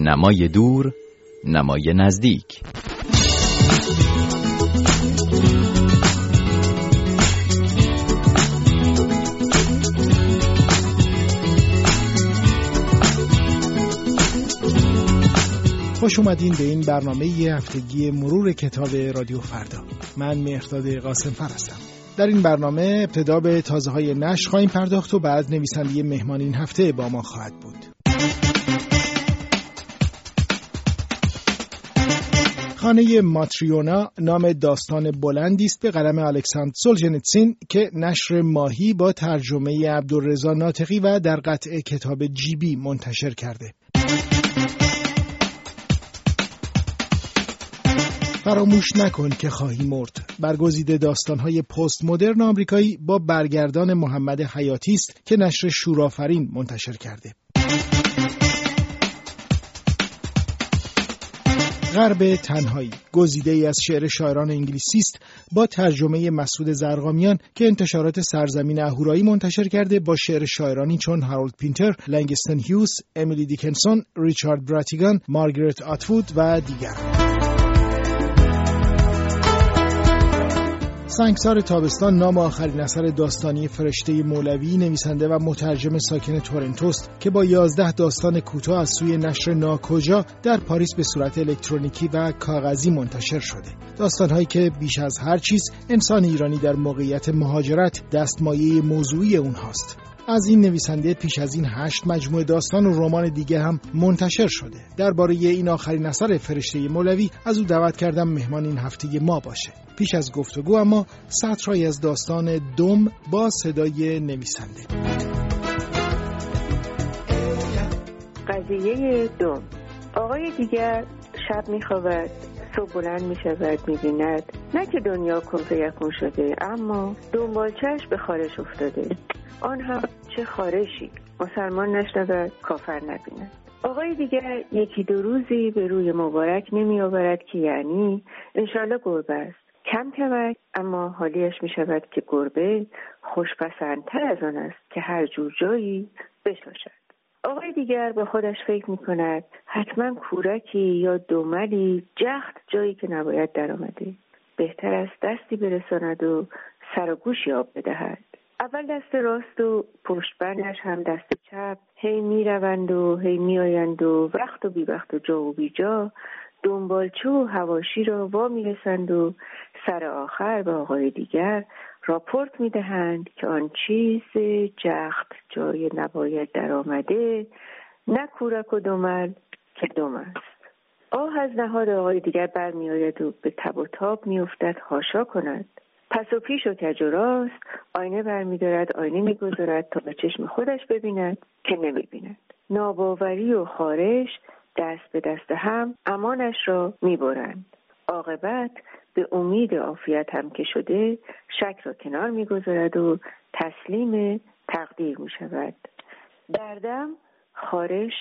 نمای دور نمای نزدیک. خوش اومدین به این برنامه ی هفتگی مرور کتاب رادیو فردا. من مهرداد قاسم هستم. در این برنامه ابتدا به تازه های نش خواهیم پرداخت و بعد نویسنده مهمان این هفته با ما خواهد بود. خانه ماتریونا نام داستان بلندی است به قلم الکساندر سولجنیتسین که نشر ماهی با ترجمه عبدالرضا ناطقی و در قطع کتاب جیبی منتشر کرده. فراموش نکن که خواهی مرد. برگزیده داستانهای پست مدرن آمریکایی با برگردان محمد حیاتی است که نشر شورافرین منتشر کرده. غرب تنهایی گزیده ای از شعر شاعران انگلیسی است با ترجمه مسعود زرقامیان که انتشارات سرزمین اهورایی منتشر کرده با شعر شاعرانی چون هارولد پینتر، لنگستن هیوز، امیلی دیکنسون، ریچارد براتیگان، مارگرت آتوود و دیگران. سنگسار تابستان نام آخرین اثر داستانی فرشته مولوی نویسنده و مترجم ساکن تورنتوست که با یازده داستان کوتاه از سوی نشر ناکجا در پاریس به صورت الکترونیکی و کاغذی منتشر شده. داستانهایی که بیش از هر چیز انسان ایرانی در موقعیت مهاجرت دستمایه موضوعی اونهاست. از این نویسنده پیش از این هشت مجموعه داستان و رمان دیگه هم منتشر شده. درباره این آخرین اثر فرشته مولوی از او دعوت کردم مهمان این هفته ما باشه. پیش از گفتگو اما سطرهایی از داستان دم با صدای نویسنده. قضیه دم. آقای دیگر شب میخوابد. صبح بلند می شود می بیند نه که دنیا کن شده اما دنبالچش به خارش افتاده. آن هم چه خارشی. مسلمان نشنود کافر نبیند. آقای دیگر یکی دو روزی به روی مبارک نمی آورد که یعنی انشالله گربه است. کم کمک اما حالیش می شود که گربه خوشپسندتر از آن است که هر جور جایی بشاشد. آقای دیگر به خودش فکر می کند حتما کورکی یا دوملی جخت جایی که نباید درآمده بهتر است دستی برساند و سر و گوشی آب بدهد. اول دست راست و پشت بندش هم دست چپ. هی می‌روند و هی میآیند و وقت و بی وقت و جا و بی جا دنبالچه و هواشی را وا می‌رسند و سر آخر به آقای دیگر راپورت می‌دهند که آن چیز جخت جای نباید در آمده نه کورک و دومل که دوم است آه از نهاد آقای دیگر برمیآید و به تب و تاب میافتد هاشا کند. پس و پیش و کج و راست آینه برمیدارد آینه می‌گذارد تا به چشم خودش ببیند که نمی‌بیند. ناباوری و خارش دست به دست هم امانش را می‌برند. عاقبت به امید عافیت هم که شده شک را کنار می‌گذارد و تسلیم تقدیر می شود دردم خارش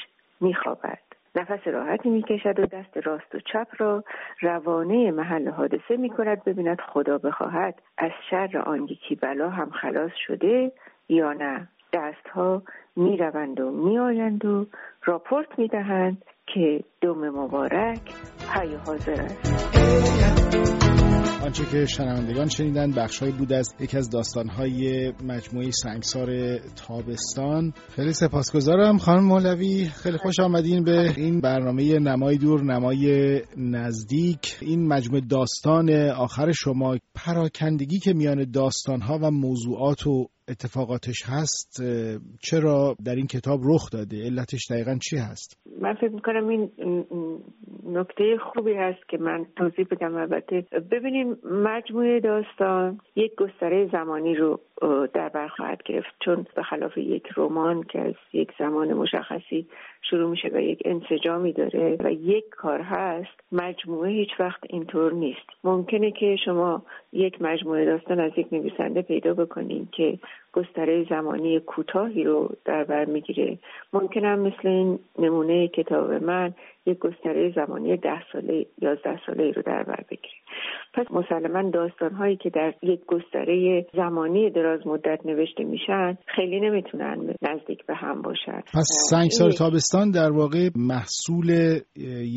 میخوابد. نفس راحتی می‌کشد و دست راست و چپ را روانه محل حادثه می کند ببیند خدا بخواهد از شر آن یکی بلا هم خلاص شده یا نه. دستها می روند و می آیند و راپورت می دهند که دوم مبارک حی حاضر است. آنچه که شنوندگان شنیدن بخشهایی بود از یکی از داستانهای مجموعه سنگسار تابستان. خیلی سپاسگزارم خانم مولوی. خیلی خوش آمدین به این برنامه نمای دور نمای نزدیک. این مجموعه داستان آخر شما پراکندگی که میان داستانها و موضوعات و اتفاقاتش هست چرا در این کتاب رخ داده؟ علتش دقیقا چی هست؟ من فکر می‌کنم این نکته خوبی هست که من توضیح بدم. البته ببینیم مجموعه داستان یک گستره زمانی رو در بر خواهد گرفت. چون به خلاف یک رمان که از یک زمان مشخصی شروع میشه و یک انسجامی داره و یک کار هست مجموعه هیچ وقت اینطور نیست. ممکنه که شما یک مجموعه داستان از یک نویسنده پیدا بکنین که گستره زمانی کوتاهی رو در بر می‌گیره. ممکن هم مثل این نمونه کتاب من یک گستره زمانی ده ساله یازده ساله رو در بر بگیره پس مسلما داستان هایی که در یک گستره زمانی دراز مدت نوشته میشن خیلی نمی‌تونن نزدیک به هم باشن. پس سنگسار تابستان در واقع محصول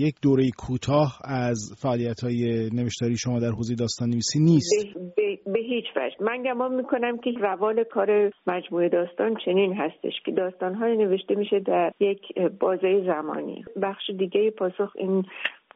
یک دوره کوتاه از فعالیت های نوشتاری شما در حوزه داستان نویسی نیست؟ به, به هیچ وجه. من گمان می‌کنم که روال کار مجموعه داستان چنین هستش که داستان های نوشته میشه در یک بازه زمانی. بخش دیگه پاسخ این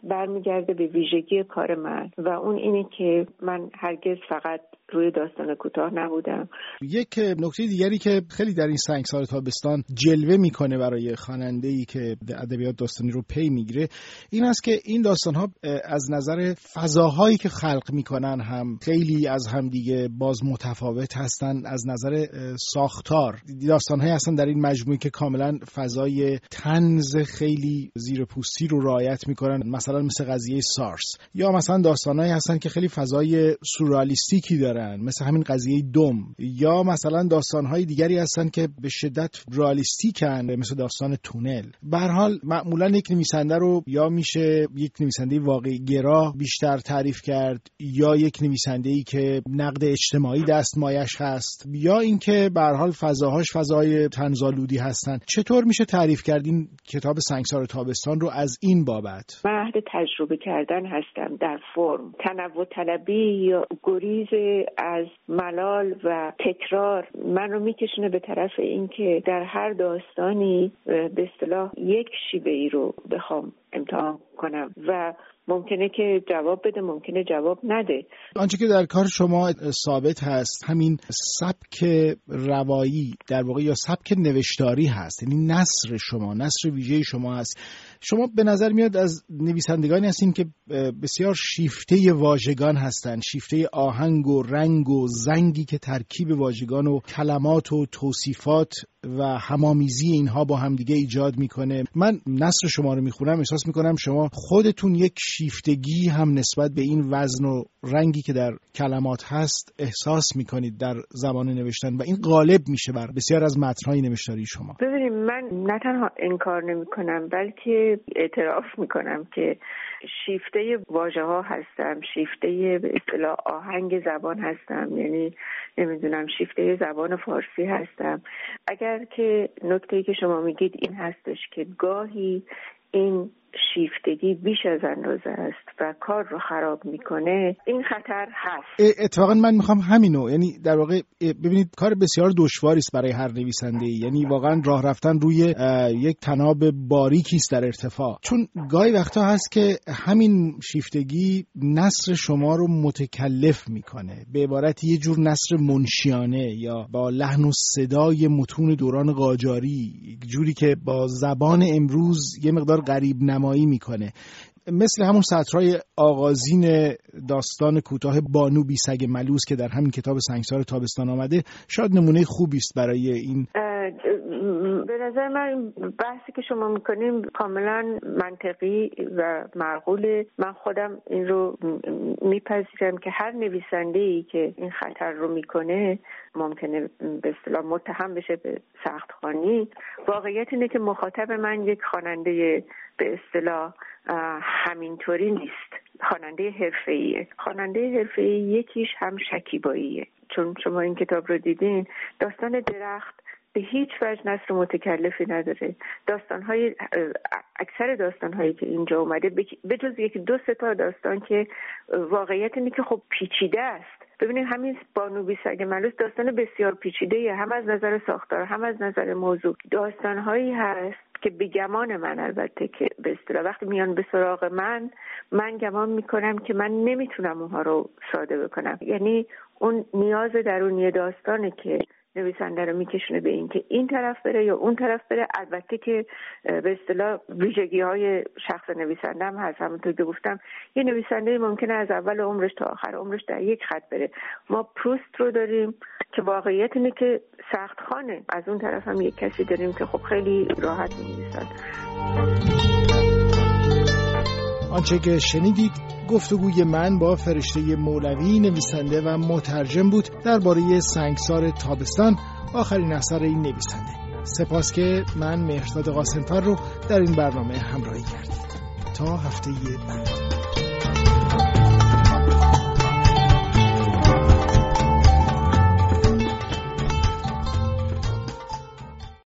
برمیگرده به ویژگی کار من. و اون اینه که من هرگز فقط روی داستان کوتاه نبودم. یک نکته دیگری که خیلی در این سنگسار تابستان جلوه می‌کنه برای خواننده ای که ادبیات داستانی رو پی می‌گیره این است که این داستان ها از نظر فضاهایی که خلق می‌کنن هم خیلی از همدیگه باز متفاوت هستن از نظر ساختار. داستان هایی هستن در این مجموعه که کاملا فضای تنز خیلی زیر پوستی رو رعایت می‌کنن مثلا مثل قضیه سارس. یا مثلا داستانهایی هستن که خیلی فضای سورالیستیکی دارن. مثل همین قضیه دوم یا مثلا داستانهای دیگری هستن که به شدت رالیستیکن مثل داستان تونل. به حال معمولا یک نویسنده رو یا میشه یک نویسنده واقعی گرا بیشتر تعریف کرد یا یک نویسنده ای که نقد اجتماعی دست مایش هست یا اینکه به حال فضاهاش فضای تنزالودی هستن. چطور میشه تعریف کرد این کتاب سنگسار تابستان رو از این بابت؟ من تجربه کردن هستم در فرم. تنوع طلبی یا گریز از ملال و تکرار من رو میکشونه به طرف اینکه در هر داستانی به اصطلاح یک شیبه ای رو بخوام امتحان کنم و ممکنه که جواب بده ممکنه جواب نده. آنچه که در کار شما ثابت هست همین سبک روایی در واقع یا سبک نوشتاری هست یعنی نصر شما نصر ویژه شما هست. شما به نظر میاد از نویسندگانی هستین که بسیار شیفته واژگان هستند شیفته آهنگ و رنگ و زنگی که ترکیب واژگان و کلمات و توصیفات و همامیزی اینها با همدیگه ایجاد می‌کنه. من نصر شما رو می‌خونم احساس می‌کنم شما خودتون یک شیفتگی هم نسبت به این وزن و رنگی که در کلمات هست احساس می‌کنید در زبان نوشتن و این غالب میشه بر بسیار از متنهای نوشتاری شما. ببینید من نه تنها انکار نمی‌کنم بلکه اعتراف می‌کنم که شیفته واژه ها هستم شیفته به اصطلاح آهنگ زبان هستم یعنی نمی‌دونم شیفته زبان فارسی هستم. اگر که نکته که شما میگید این هستش که گاهی این شیفتگی بیش از اندازه است و کار رو خراب می‌کنه این خطر هست. اتفاقا من می‌خوام همینو یعنی در واقع ببینید کار بسیار دشواری است برای هر نویسنده یعنی واقعا راه رفتن روی یک تناب باریکی است در ارتفاع. چون گاهی وقتا هست که همین شیفتگی نصر شما رو متکلف می‌کنه. به عبارت یه جور نصر منشیانه یا با لحن و صدای متون دوران قاجاری جوری که با زبان امروز یه مقدار غریب نمایی می‌کنه. مثل همون سطرهای آغازین داستان کوتاه بانو بی سگ ملوس که در همین کتاب سنگسار تابستان آمده شاید نمونه خوبی است برای این به نظر من بحثی که شما می‌کنیم کاملا منطقی و معقوله. من خودم این رو میپذیرم که هر نویسنده ای که این خطر رو می‌کنه ممکنه به اصطلاح متهم بشه به سخت خانی واقعیت اینه که مخاطب من یک خواننده به اصطلاح همینطوری نیست. خواننده حرفه‌ایه. خواننده حرفه‌ای یکیش هم شکیباییه. چون شما این کتاب رو دیدین داستان درخت به هیچ وجه نصر متکلفی نداره. داستان های اکثر داستان هایی که اینجا اومده به جز یک دو ستا داستان که واقعیت اینه که خب پیچیده است. ببینید همین بانو سگ ملوس داستان بسیار پیچیده هم از نظر ساختار هم از نظر موضوع. داستان هایی هست که به گمان من البته که به اصطلاح وقتی میان به سراغ من من گمان می‌کنم که من نمی‌تونم اونها رو ساده بکنم. یعنی اون نیاز درونی داستانه که نویسنده رو میکشونه به اینکه این طرف بره یا اون طرف بره. البته که به اصطلاح ویژگی های شخص نویسنده هم هست. همونطور که گفتم یه نویسنده ممکنه از اول عمرش تا آخر عمرش در یک خط بره. ما پروست رو داریم که واقعیت اینه که سخت خانه از اون طرف هم یک کسی داریم که خب خیلی راحت می‌نویسد آنچه که شنیدید گفتگوی من با فرشته مولوی نویسنده و مترجم بود درباره سنگسار تابستان آخرین اثر این نویسنده. سپاس که من مهرزاد قاسمفر رو در این برنامه همراهی کردید. تا هفته بعد.